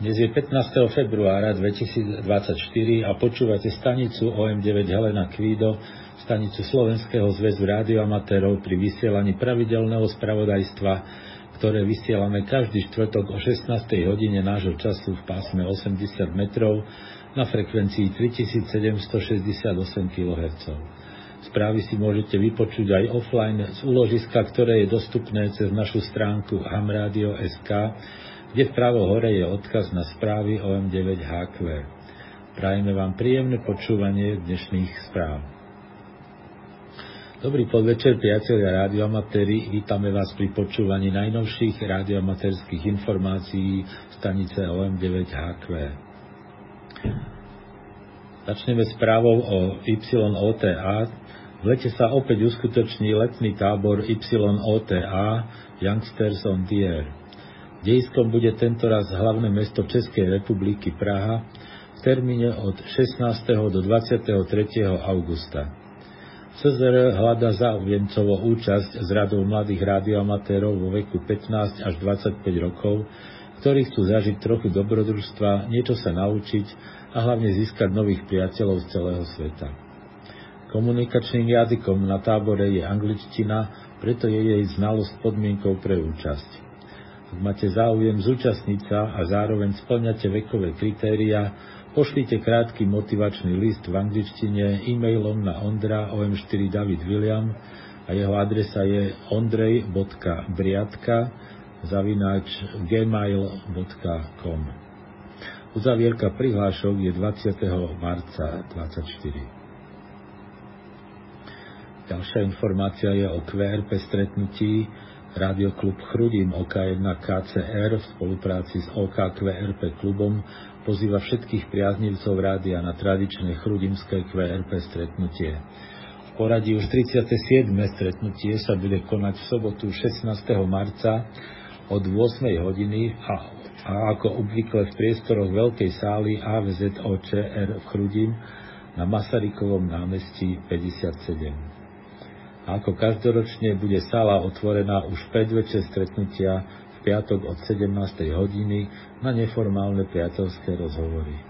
Dnes je 15. februára 2024 a počúvate stanicu OM9 Helena Kvído, stanicu Slovenského zväzu rádioamatérov pri vysielaní pravidelného spravodajstva, ktoré vysielame každý štvrtok o 16. hodine nášho času v pásme 80 metrov na frekvencii 3768 kHz. Správy si môžete vypočuť aj offline z úložiska, ktoré je dostupné cez našu stránku hamradio.sk kde vpravo hore je odkaz na správy OM9HQ. Prajeme vám príjemné počúvanie dnešných správ. Dobrý podvečer, priatelia rádioamatéri. Vítame vás pri počúvaní najnovších rádioamatérských informácií stanice OM9HQ. Začneme správou o YOTA. V lete sa opäť uskutoční letný tábor YOTA Youngsters on the Air. Dejiskom bude tentoraz hlavné mesto Českej republiky Praha v termíne od 16. do 23. augusta. CZR hľada záujemcov o účasť s radou mladých rádioamatérov vo veku 15 až 25 rokov, ktorí chcú zažiť trochu dobrodružstva, niečo sa naučiť a hlavne získať nových priateľov z celého sveta. Komunikačným jazykom na tábore je angličtina, preto je jej znalosť podmienkou pre účasť. Máte záujem zúčastniť sa a zároveň splňate vekové kritéria, pošlite krátky motivačný list v angličtine e-mailom na ondra om4 David William a jeho adresa je ondrej.briatka zavináč gmail.com Uzavierka prihlášok je 20. marca 24. Ďalšia informácia je o QRP stretnutí Radioklub Chrudim OK1 KCR v spolupráci s OKQRP klubom pozýva všetkých priaznivcov rádia na tradičné chrudimské QRP stretnutie. V poradí už 37. stretnutie sa bude konať v sobotu 16. marca od 8. hodiny a, a ako obvykle v priestoroch veľkej sály AVZOČR v Chrudim na Masarykovom námestí 57 a ako každoročne bude sála otvorená už v predvečer stretnutia v piatok od 17. hodiny na neformálne priateľské rozhovory.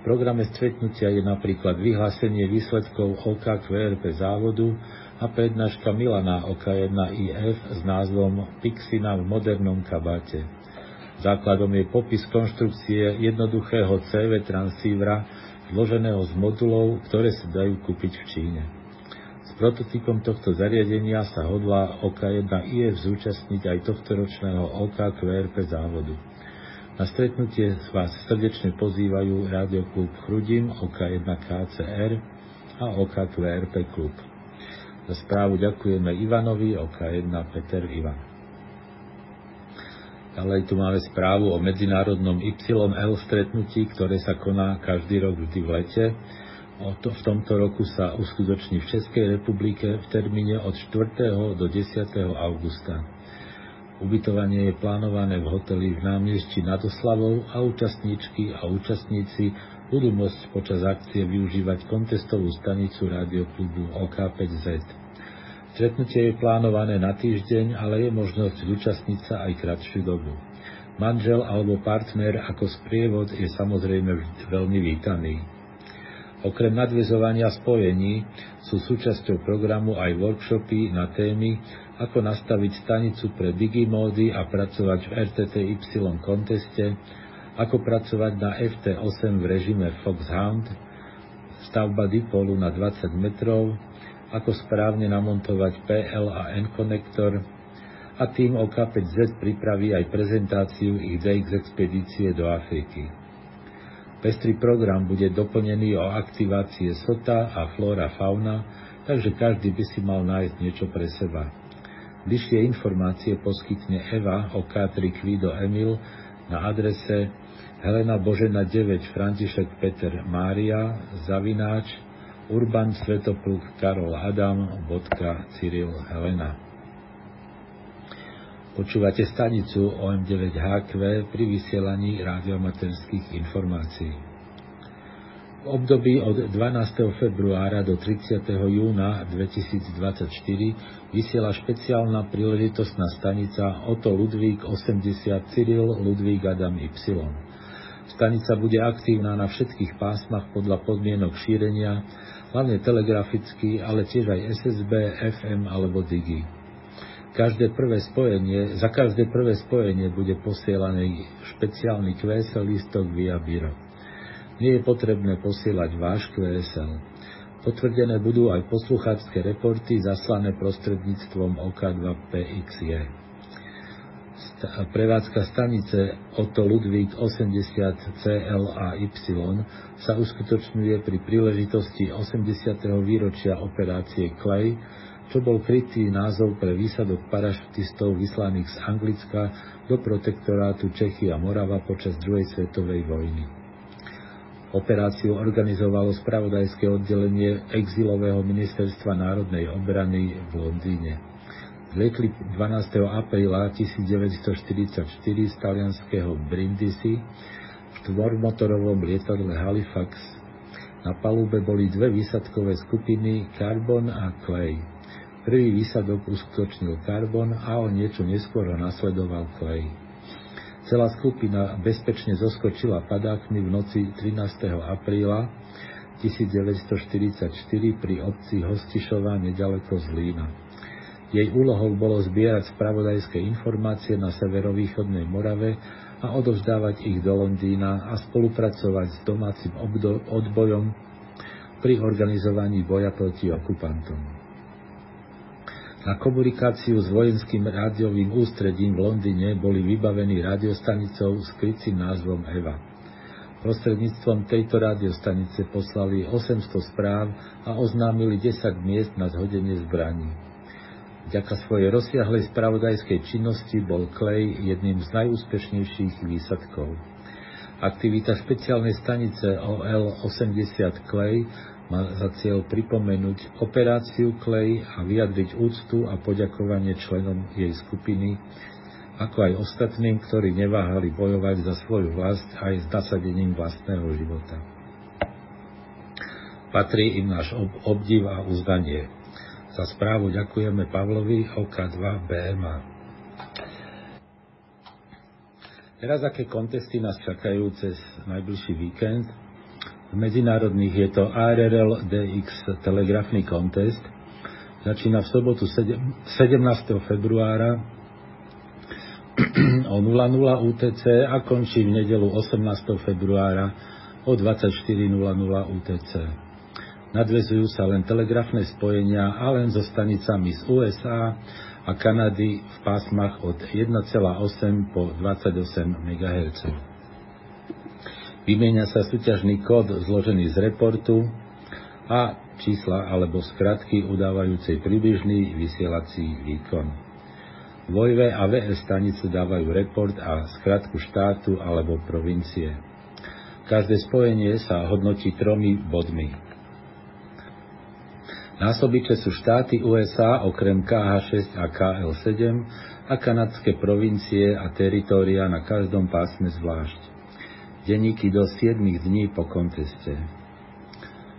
V programe stretnutia je napríklad vyhlásenie výsledkov OKQRP závodu a prednáška Milana OK1IF s názvom Pixina v modernom kabáte. Základom je popis konštrukcie jednoduchého CV transívra zloženého z modulov, ktoré sa dajú kúpiť v Číne. Prototypom tohto zariadenia sa hodlá OK1IF zúčastniť aj tohto ročného OK QRP závodu. Na stretnutie vás srdečne pozývajú Radioklub Chrudim, OK1 KCR a OK QRP klub. Za správu ďakujeme Ivanovi, OK1 Peter Ivan. Ďalej tu máme správu o medzinárodnom YL stretnutí, ktoré sa koná každý rok vždy v lete v tomto roku sa uskutoční v Českej republike v termíne od 4. do 10. augusta. Ubytovanie je plánované v hoteli v námestí nad Oslavou a účastníčky a účastníci budú môcť počas akcie využívať kontestovú stanicu radioklubu OK5Z. Stretnutie je plánované na týždeň, ale je možnosť zúčastniť sa aj kratšiu dobu. Manžel alebo partner ako sprievod je samozrejme veľmi vítaný. Okrem nadvezovania spojení sú súčasťou programu aj workshopy na témy, ako nastaviť stanicu pre digimódy a pracovať v RTTY konteste, ako pracovať na FT8 v režime Foxhound, stavba dipolu na 20 metrov, ako správne namontovať PL a N konektor a tým OK5Z pripraví aj prezentáciu ich DX expedície do Afriky. Pestrý program bude doplnený o aktivácie sota a flóra fauna, takže každý by si mal nájsť niečo pre seba. Bližšie informácie poskytne Eva o K3 Kvido Emil na adrese Helena Božena 9 František Peter Mária zavináč Urban Svetopluk Karol Adam Cyril Helena. Počúvate stanicu OM9HQ pri vysielaní radiomaterských informácií. V období od 12. februára do 30. júna 2024 vysiela špeciálna príležitostná stanica Oto Ludvík 80 Cyril Ludvík Adam Y. Stanica bude aktívna na všetkých pásmach podľa podmienok šírenia, hlavne telegraficky, ale tiež aj SSB, FM alebo Digi. Každé prvé spojenie, za každé prvé spojenie bude posielaný špeciálny QSL listok via Biro. Nie je potrebné posielať váš QSL. Potvrdené budú aj poslucháčské reporty zaslané prostredníctvom OK2PXJ prevádzka stanice Otto Ludvík 80 CL a Y sa uskutočňuje pri príležitosti 80. výročia operácie Clay, čo bol krytý názov pre výsadok parašutistov vyslaných z Anglicka do protektorátu Čechy a Morava počas druhej svetovej vojny. Operáciu organizovalo spravodajské oddelenie exilového ministerstva národnej obrany v Londýne. Zlietli 12. apríla 1944 z talianského Brindisi v tvormotorovom lietadle Halifax. Na palube boli dve výsadkové skupiny Carbon a Clay. Prvý výsadok uskutočnil Carbon a o niečo neskôr ho nasledoval Clay. Celá skupina bezpečne zoskočila padákmi v noci 13. apríla 1944 pri obci Hostišova nedaleko Zlína. Jej úlohou bolo zbierať spravodajské informácie na severovýchodnej Morave a odovzdávať ich do Londýna a spolupracovať s domácim odbojom pri organizovaní boja proti okupantom. Na komunikáciu s vojenským rádiovým ústredím v Londýne boli vybavení radiostanicou s krycím názvom EVA. Prostredníctvom tejto radiostanice poslali 800 správ a oznámili 10 miest na zhodenie zbraní. Vďaka svojej rozsiahlej spravodajskej činnosti bol Clay jedným z najúspešnejších výsadkov. Aktivita špeciálnej stanice OL-80 Clay má za cieľ pripomenúť operáciu Clay a vyjadriť úctu a poďakovanie členom jej skupiny, ako aj ostatným, ktorí neváhali bojovať za svoju vlast aj s nasadením vlastného života. Patrí im náš obdiv a uznanie. Za správu ďakujeme Pavlovi OK2 BMA. Teraz aké kontesty nás čakajú cez najbližší víkend? V medzinárodných je to ARRL DX telegrafný kontest. Začína v sobotu 17. februára o 00 UTC a končí v nedelu 18. februára o 24.00 UTC. Nadvezujú sa len telegrafné spojenia a len so stanicami z USA a Kanady v pásmach od 1,8 po 28 MHz. Vymieňa sa súťažný kód zložený z reportu a čísla alebo skratky udávajúcej približný vysielací výkon. Vojve a VS stanice dávajú report a skratku štátu alebo provincie. Každé spojenie sa hodnotí tromi bodmi. Násobiče sú štáty USA okrem KH6 a KL7 a kanadské provincie a teritória na každom pásme zvlášť. Denníky do 7 dní po konteste.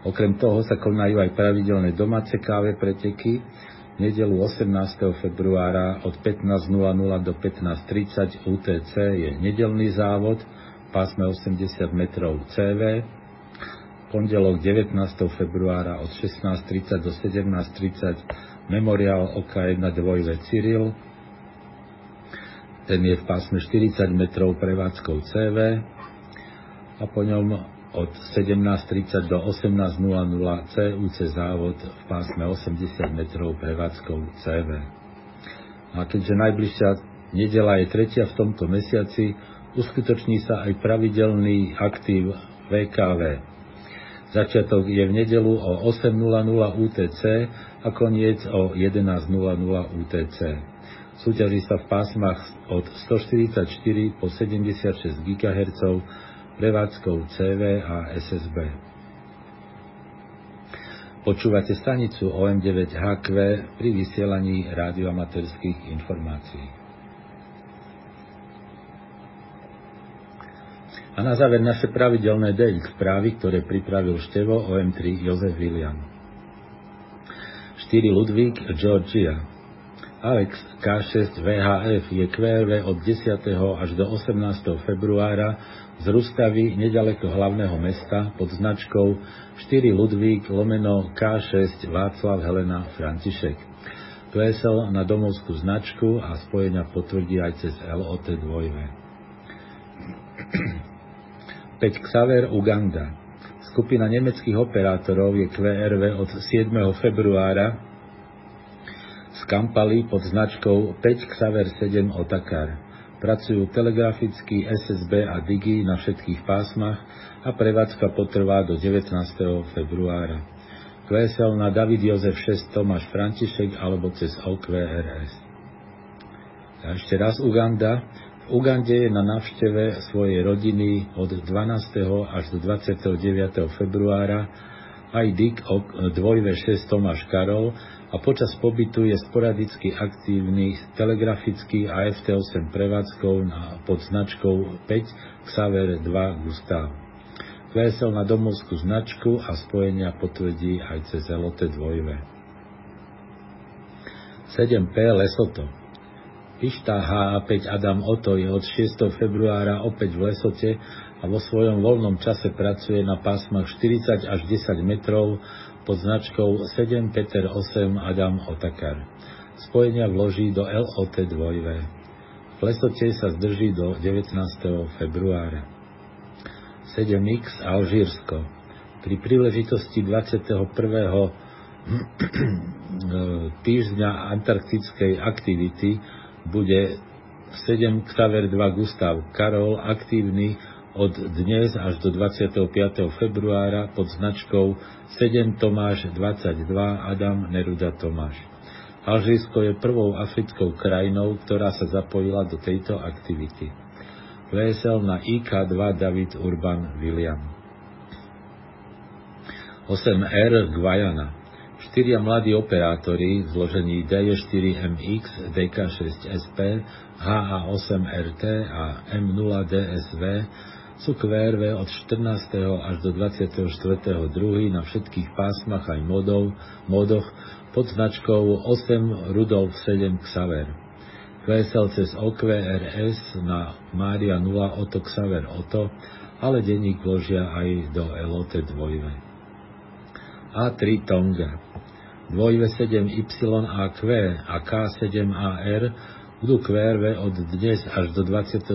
Okrem toho sa konajú aj pravidelné domáce káve preteky. Nedelu 18. februára od 15.00 do 15.30 UTC je nedelný závod pásme 80 metrov CV, pondelok 19. februára od 16.30 do 17.30 memoriál OK1 dvojve Cyril. Ten je v pásme 40 metrov prevádzkou CV a po ňom od 17.30 do 18.00 CUC závod v pásme 80 metrov prevádzkou CV. A keďže najbližšia nedela je tretia v tomto mesiaci, uskutoční sa aj pravidelný aktív VKV. Začiatok je v nedelu o 8.00 UTC a koniec o 11.00 UTC. Súťaží sa v pásmach od 144 po 76 GHz prevádzkou CV a SSB. Počúvate stanicu OM9HQ pri vysielaní rádioamaterských informácií. A na záver naše pravidelné DX správy, ktoré pripravil števo OM3 Jozef William. 4 Ludvík, Georgia. Alex K6 VHF je QRV od 10. až do 18. februára z Rustavy nedaleko hlavného mesta pod značkou 4 Ludvík lomeno K6 Václav Helena František. QSL na domovskú značku a spojenia potvrdí aj cez LOT 2. 5 Xaver Uganda Skupina nemeckých operátorov je QRV od 7. februára z Kampaly pod značkou 5 Xaver 7 Otakar. Pracujú telegraficky SSB a Digi na všetkých pásmach a prevádzka potrvá do 19. februára. QSL na David Jozef 6 Tomáš František alebo cez OQRS. A ešte raz Uganda. V Ugande je na návšteve svojej rodiny od 12. až do 29. februára aj DIK 2V6 Tomáš Karol a počas pobytu je sporadicky aktívny telegrafický a FT8 prevádzkou pod značkou 5 Xaver 2 Gustav. VSL na domovskú značku a spojenia potvrdí aj cez LOT 2 7P Lesoto Pišta HA5 Adam Oto je od 6. februára opäť v Lesote a vo svojom voľnom čase pracuje na pásmach 40 až 10 metrov pod značkou 7 Peter 8 Adam Otakar. Spojenia vloží do LOT 2 V Lesote sa zdrží do 19. februára. 7X Alžírsko. Pri príležitosti 21. týždňa antarktickej aktivity bude 7 Xaver 2 Gustav Karol aktívny od dnes až do 25. februára pod značkou 7 Tomáš 22 Adam Neruda Tomáš. Alžírsko je prvou africkou krajinou, ktorá sa zapojila do tejto aktivity. VSL na IK2 David Urban William. 8R Guayana. Štyria mladí operátori zložení D4MX, DK6SP, HA8RT a M0DSV QRV od 14. až do 24.2. na všetkých pásmach aj modov, modoch pod značkou 8 Rudolf 7 Xaver. QSL cez OQRS na Mária 0 Oto Xaver Oto, ale denník vložia aj do LOT 2. A3 Tonga. 2V7YAQ a K7AR budú QRV od dnes až do 27.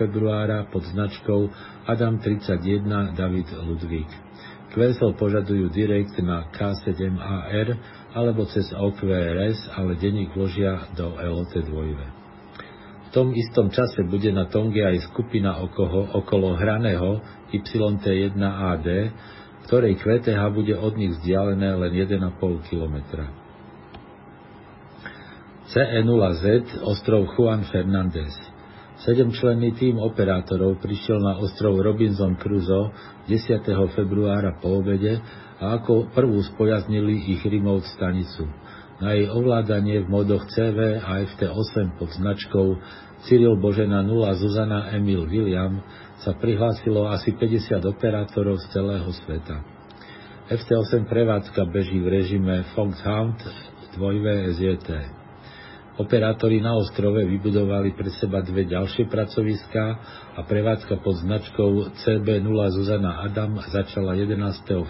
februára pod značkou Adam 31 David Ludvík. QSL požadujú direkt na K7AR alebo cez OQRS, ale denník vložia do LOT 2. V tom istom čase bude na Tonge aj skupina okolo, okolo hraného YT1AD, ktorej QTH bude od nich vzdialené len 1,5 kilometra. CE0Z ostrov Juan Fernández. Sedemčlenný tým operátorov prišiel na ostrov Robinson Crusoe 10. februára po obede a ako prvú spojaznili ich remote stanicu. Na jej ovládanie v modoch CV a FT8 pod značkou Cyril Božena 0 Zuzana Emil William sa prihlásilo asi 50 operátorov z celého sveta. FT8 prevádzka beží v režime Foxhound 2 SJT. Operátori na ostrove vybudovali pre seba dve ďalšie pracoviská a prevádzka pod značkou CB0 Zuzana Adam začala 11.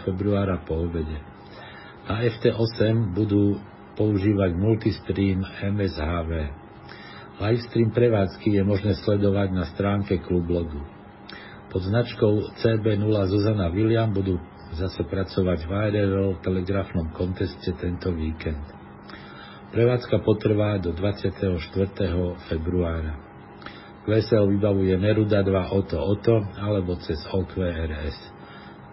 februára po obede. Na FT8 budú používať multistream MSHV. Livestream prevádzky je možné sledovať na stránke klublogu. Pod značkou CB0 Zuzana William budú zase pracovať v ARL telegrafnom konteste tento víkend. Prevádzka potrvá do 24. februára. Vesel vybavuje Neruda 2 Oto Oto alebo cez OQRS.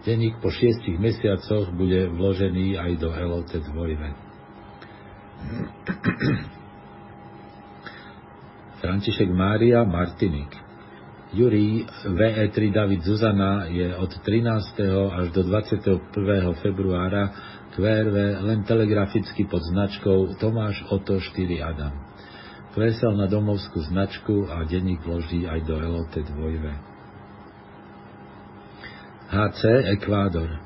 Denník po šiestich mesiacoch bude vložený aj do LOT 2. František Mária Martinik Jurij VE3 David Zuzana je od 13. až do 21. februára QRV len telegraficky pod značkou Tomáš Oto 4 Adam. Kvesel na domovskú značku a denník vloží aj do LOT 2. HC Ekvádor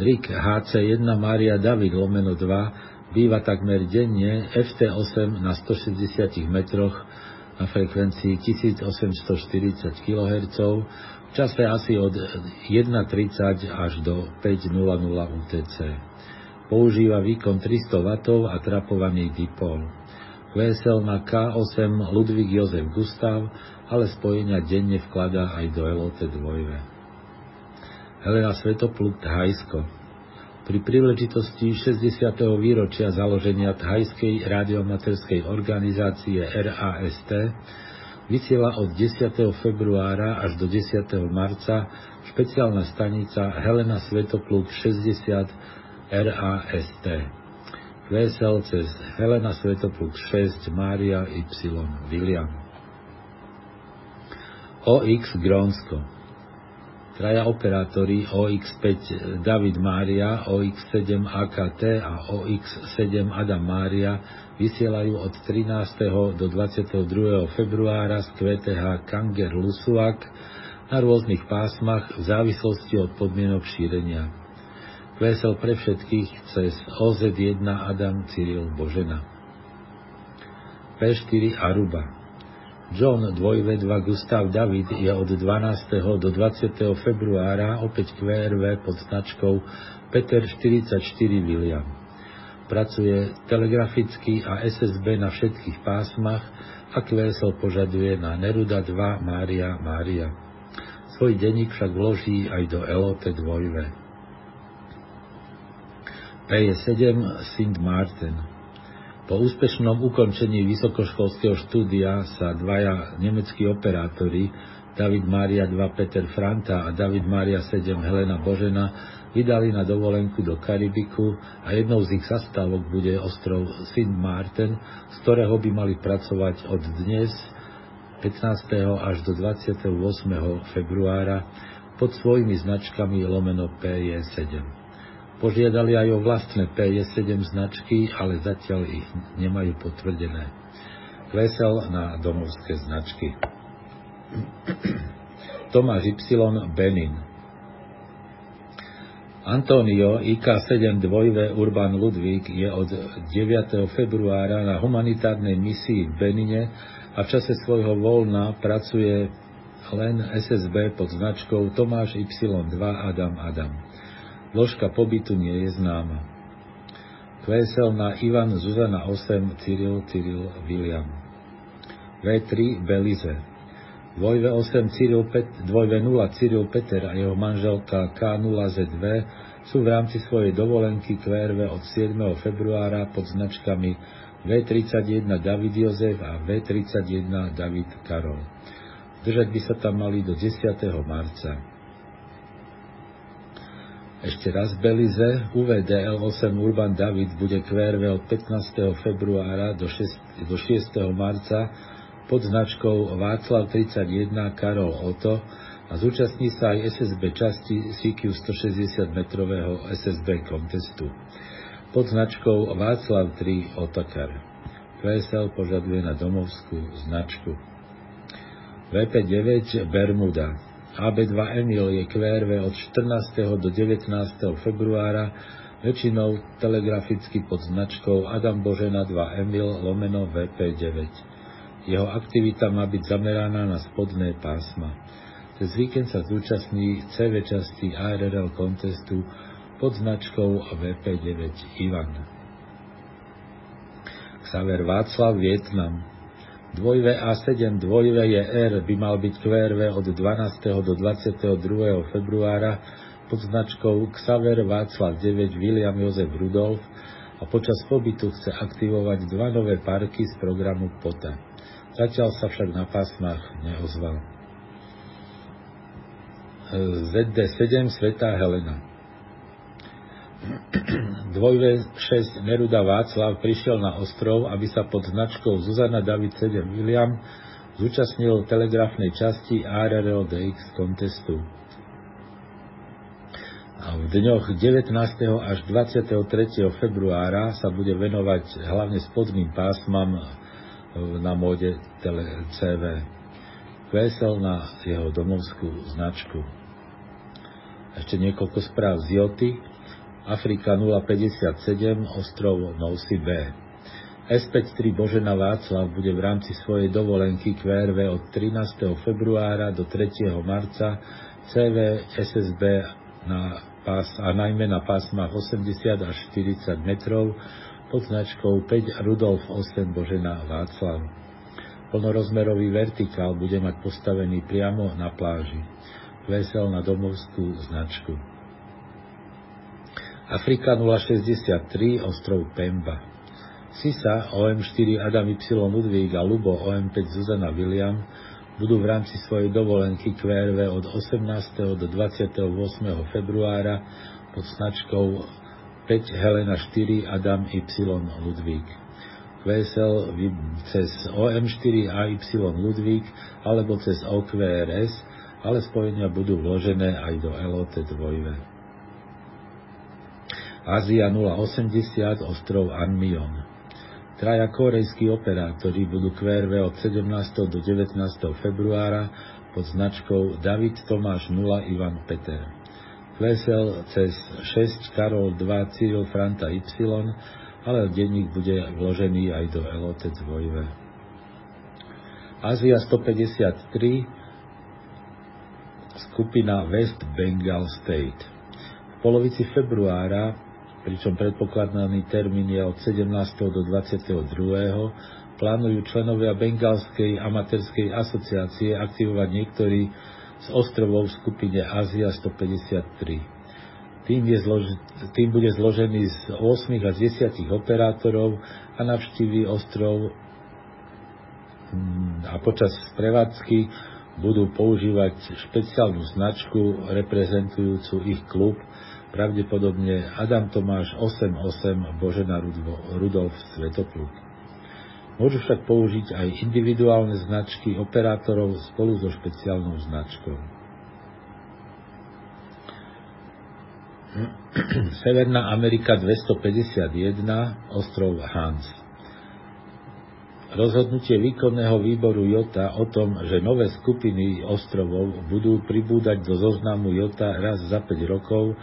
RIK HC1 Maria David lomeno 2 Býva takmer denne FT8 na 160 metroch na frekvencii 1840 kHz v čase asi od 1.30 až do 5.00 UTC. Používa výkon 300 W a trapovaný dipol. QSL na K8 Ludvík Jozef Gustav, ale spojenia denne vkladá aj do LOT 2. Helena Svetopluk Thajsko pri príležitosti 60. výročia založenia Thajskej radiomaterskej organizácie RAST vysiela od 10. februára až do 10. marca špeciálna stanica Helena Svetopluk 60 RAST. VSL cez Helena Svetopluk 6 Mária Y William. OX Grónsko traja operátori OX5 David Mária, OX7 AKT a OX7 Adam Mária vysielajú od 13. do 22. februára z QTH Kanger Lusuak na rôznych pásmach v závislosti od podmienok šírenia. QSL pre všetkých cez OZ1 Adam Cyril Božena. P4 Aruba John 2V2 Gustav David je od 12. do 20. februára opäť QRV pod značkou Peter 44 William. Pracuje telegraficky a SSB na všetkých pásmach a QSL požaduje na Neruda 2 Mária Mária. Svoj denník však vloží aj do LOT 2V. P7 Sint Martin po úspešnom ukončení vysokoškolského štúdia sa dvaja nemeckí operátori, David Mária 2 Peter Franta a David Mária 7 Helena Božena, vydali na dovolenku do Karibiku a jednou z ich zastávok bude ostrov Sint Martin, z ktorého by mali pracovať od dnes 15. až do 28. februára pod svojimi značkami lomeno PJ7. Požiadali aj o vlastné P7 značky, ale zatiaľ ich nemajú potvrdené. Klesel na domovské značky. Tomáš Y. Benin Antonio IK7 2V Urban Ludvík je od 9. februára na humanitárnej misii v Benine a v čase svojho voľna pracuje len SSB pod značkou Tomáš Y2 Adam Adam. Dĺžka pobytu nie je známa. QSL na Ivan Zuzana 8 Cyril Cyril William. V3 Belize. 2V8 Cyril Pet, 2V0 Cyril Peter a jeho manželka K0Z2 sú v rámci svojej dovolenky QRV od 7. februára pod značkami V31 David Jozef a V31 David Karol. Držať by sa tam mali do 10. marca. Ešte raz Belize, UVDL 8 Urban David bude QRV od 15. februára do 6, do 6. marca pod značkou Václav 31 Karol Oto a zúčastní sa aj SSB časti CQ 160 metrového SSB kontestu pod značkou Václav 3 Otokar. QSL požaduje na domovskú značku. VP9 Bermuda AB2 Emil je QRV od 14. do 19. februára väčšinou telegraficky pod značkou Adam Božena 2 Emil lomeno VP9. Jeho aktivita má byť zameraná na spodné pásma. Cez víkend sa zúčastní CV časti ARRL kontestu pod značkou VP9 Ivan. Xaver Václav Vietnam Dvojve A7 dvojve je R by mal byť QRV od 12. do 22. februára pod značkou Xaver Václav 9 William Jozef Rudolf a počas pobytu chce aktivovať dva nové parky z programu POTA. Zatiaľ sa však na pásmach neozval. ZD7 Svetá Helena 2V6 Neruda Václav prišiel na ostrov, aby sa pod značkou Zuzana David 7 William zúčastnil telegrafnej časti ARRO DX kontestu. A v dňoch 19. až 23. februára sa bude venovať hlavne spodným pásmam na móde CV. Vesel na jeho domovskú značku. Ešte niekoľko správ z Joty. Afrika 057, ostrov Nosy B. S53 Božena Václav bude v rámci svojej dovolenky QRV od 13. februára do 3. marca CV SSB na pás, a najmä na pásmach 80 až 40 metrov pod značkou 5 Rudolf 8 Božena Václav. Plnorozmerový vertikál bude mať postavený priamo na pláži. Vesel na domovskú značku. Afrika 063, ostrov Pemba. Sisa OM4 Adam Y Ludvík a Lubo OM5 Zuzana William budú v rámci svojej dovolenky QRV od 18. do 28. februára pod značkou 5 Helena 4 Adam Y Ludvík. QSL cez OM4 AY Ludvík alebo cez OQRS, ale spojenia budú vložené aj do LOT 2. Ázia 080, ostrov Anmion. Traja korejskí operátori budú QRV od 17. do 19. februára pod značkou David Tomáš 0 Ivan Peter. Vesel cez 6 Karol 2 Cyril Franta Y, ale denník bude vložený aj do LOT 2. Ázia 153 skupina West Bengal State. V polovici februára pričom predpokladaný termín je od 17. do 22. plánujú členovia Bengalskej amatérskej asociácie aktivovať niektorý z ostrovov v skupine Ázia 153. Tým, je zlož, tým bude zložený z 8 až 10 operátorov a navštíví ostrov mm, a počas prevádzky budú používať špeciálnu značku reprezentujúcu ich klub pravdepodobne Adam Tomáš 88 Božena Rudolf Svetopluk. Môžu však použiť aj individuálne značky operátorov spolu so špeciálnou značkou. Severná Amerika 251, ostrov Hans. Rozhodnutie výkonného výboru JOTA o tom, že nové skupiny ostrovov budú pribúdať do zoznamu JOTA raz za 5 rokov,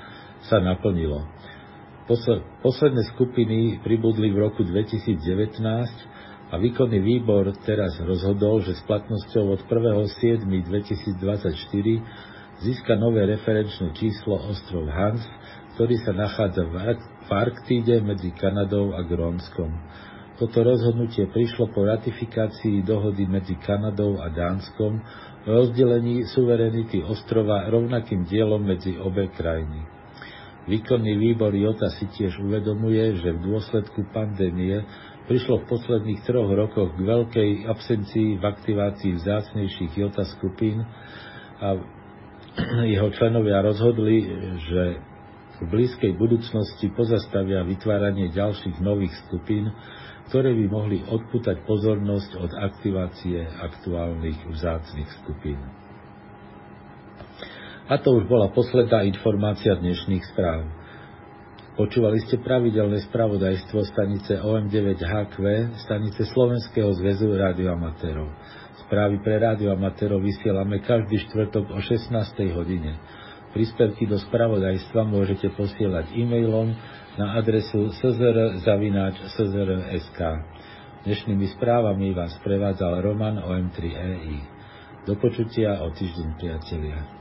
sa naplnilo. Posledné skupiny pribudli v roku 2019 a výkonný výbor teraz rozhodol, že s platnosťou od 1.7.2024 získa nové referenčné číslo ostrov Hans, ktorý sa nachádza v Arktíde medzi Kanadou a Grónskom. Toto rozhodnutie prišlo po ratifikácii dohody medzi Kanadou a Dánskom o rozdelení suverenity ostrova rovnakým dielom medzi obe krajiny. Výkonný výbor JOTA si tiež uvedomuje, že v dôsledku pandémie prišlo v posledných troch rokoch k veľkej absencii v aktivácii vzácnejších JOTA skupín a jeho členovia rozhodli, že v blízkej budúcnosti pozastavia vytváranie ďalších nových skupín, ktoré by mohli odputať pozornosť od aktivácie aktuálnych vzácnych skupín. A to už bola posledná informácia dnešných správ. Počúvali ste pravidelné spravodajstvo stanice OM9HQ, stanice Slovenského zväzu radioamatérov. Správy pre radioamatérov vysielame každý štvrtok o 16. hodine. Príspevky do spravodajstva môžete posielať e-mailom na adresu szr.sk. Dnešnými správami vás prevádzal Roman OM3EI. Do počutia o týždeň, priatelia.